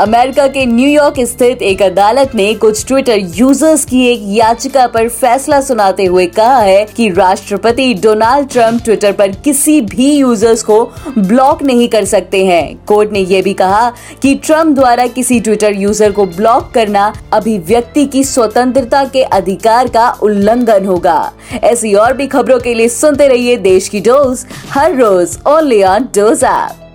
America के New York स्थित एक अदालत ने कुछ ट्विटर यूज़र्स की एक याचिका पर फैसला सुनाते हुए कहा है कि राष्ट्रपति डोनाल्ड ट्रंप ट्विटर पर किसी भी यूज़र्स को ब्लॉक नहीं कर सकते हैं। कोर्ट ने यह भी कहा कि ट्रंप द्वारा किसी ट्विटर यूज़र को ब्लॉक करना अभिव्यक्ति की स्वतंत्रता के अधिकार का उल्लंघन होगा। ऐसी और भी खबरों के लिए सुनते रहिए देश की डोज हर रोज ओनली ऑन डोज ऐप।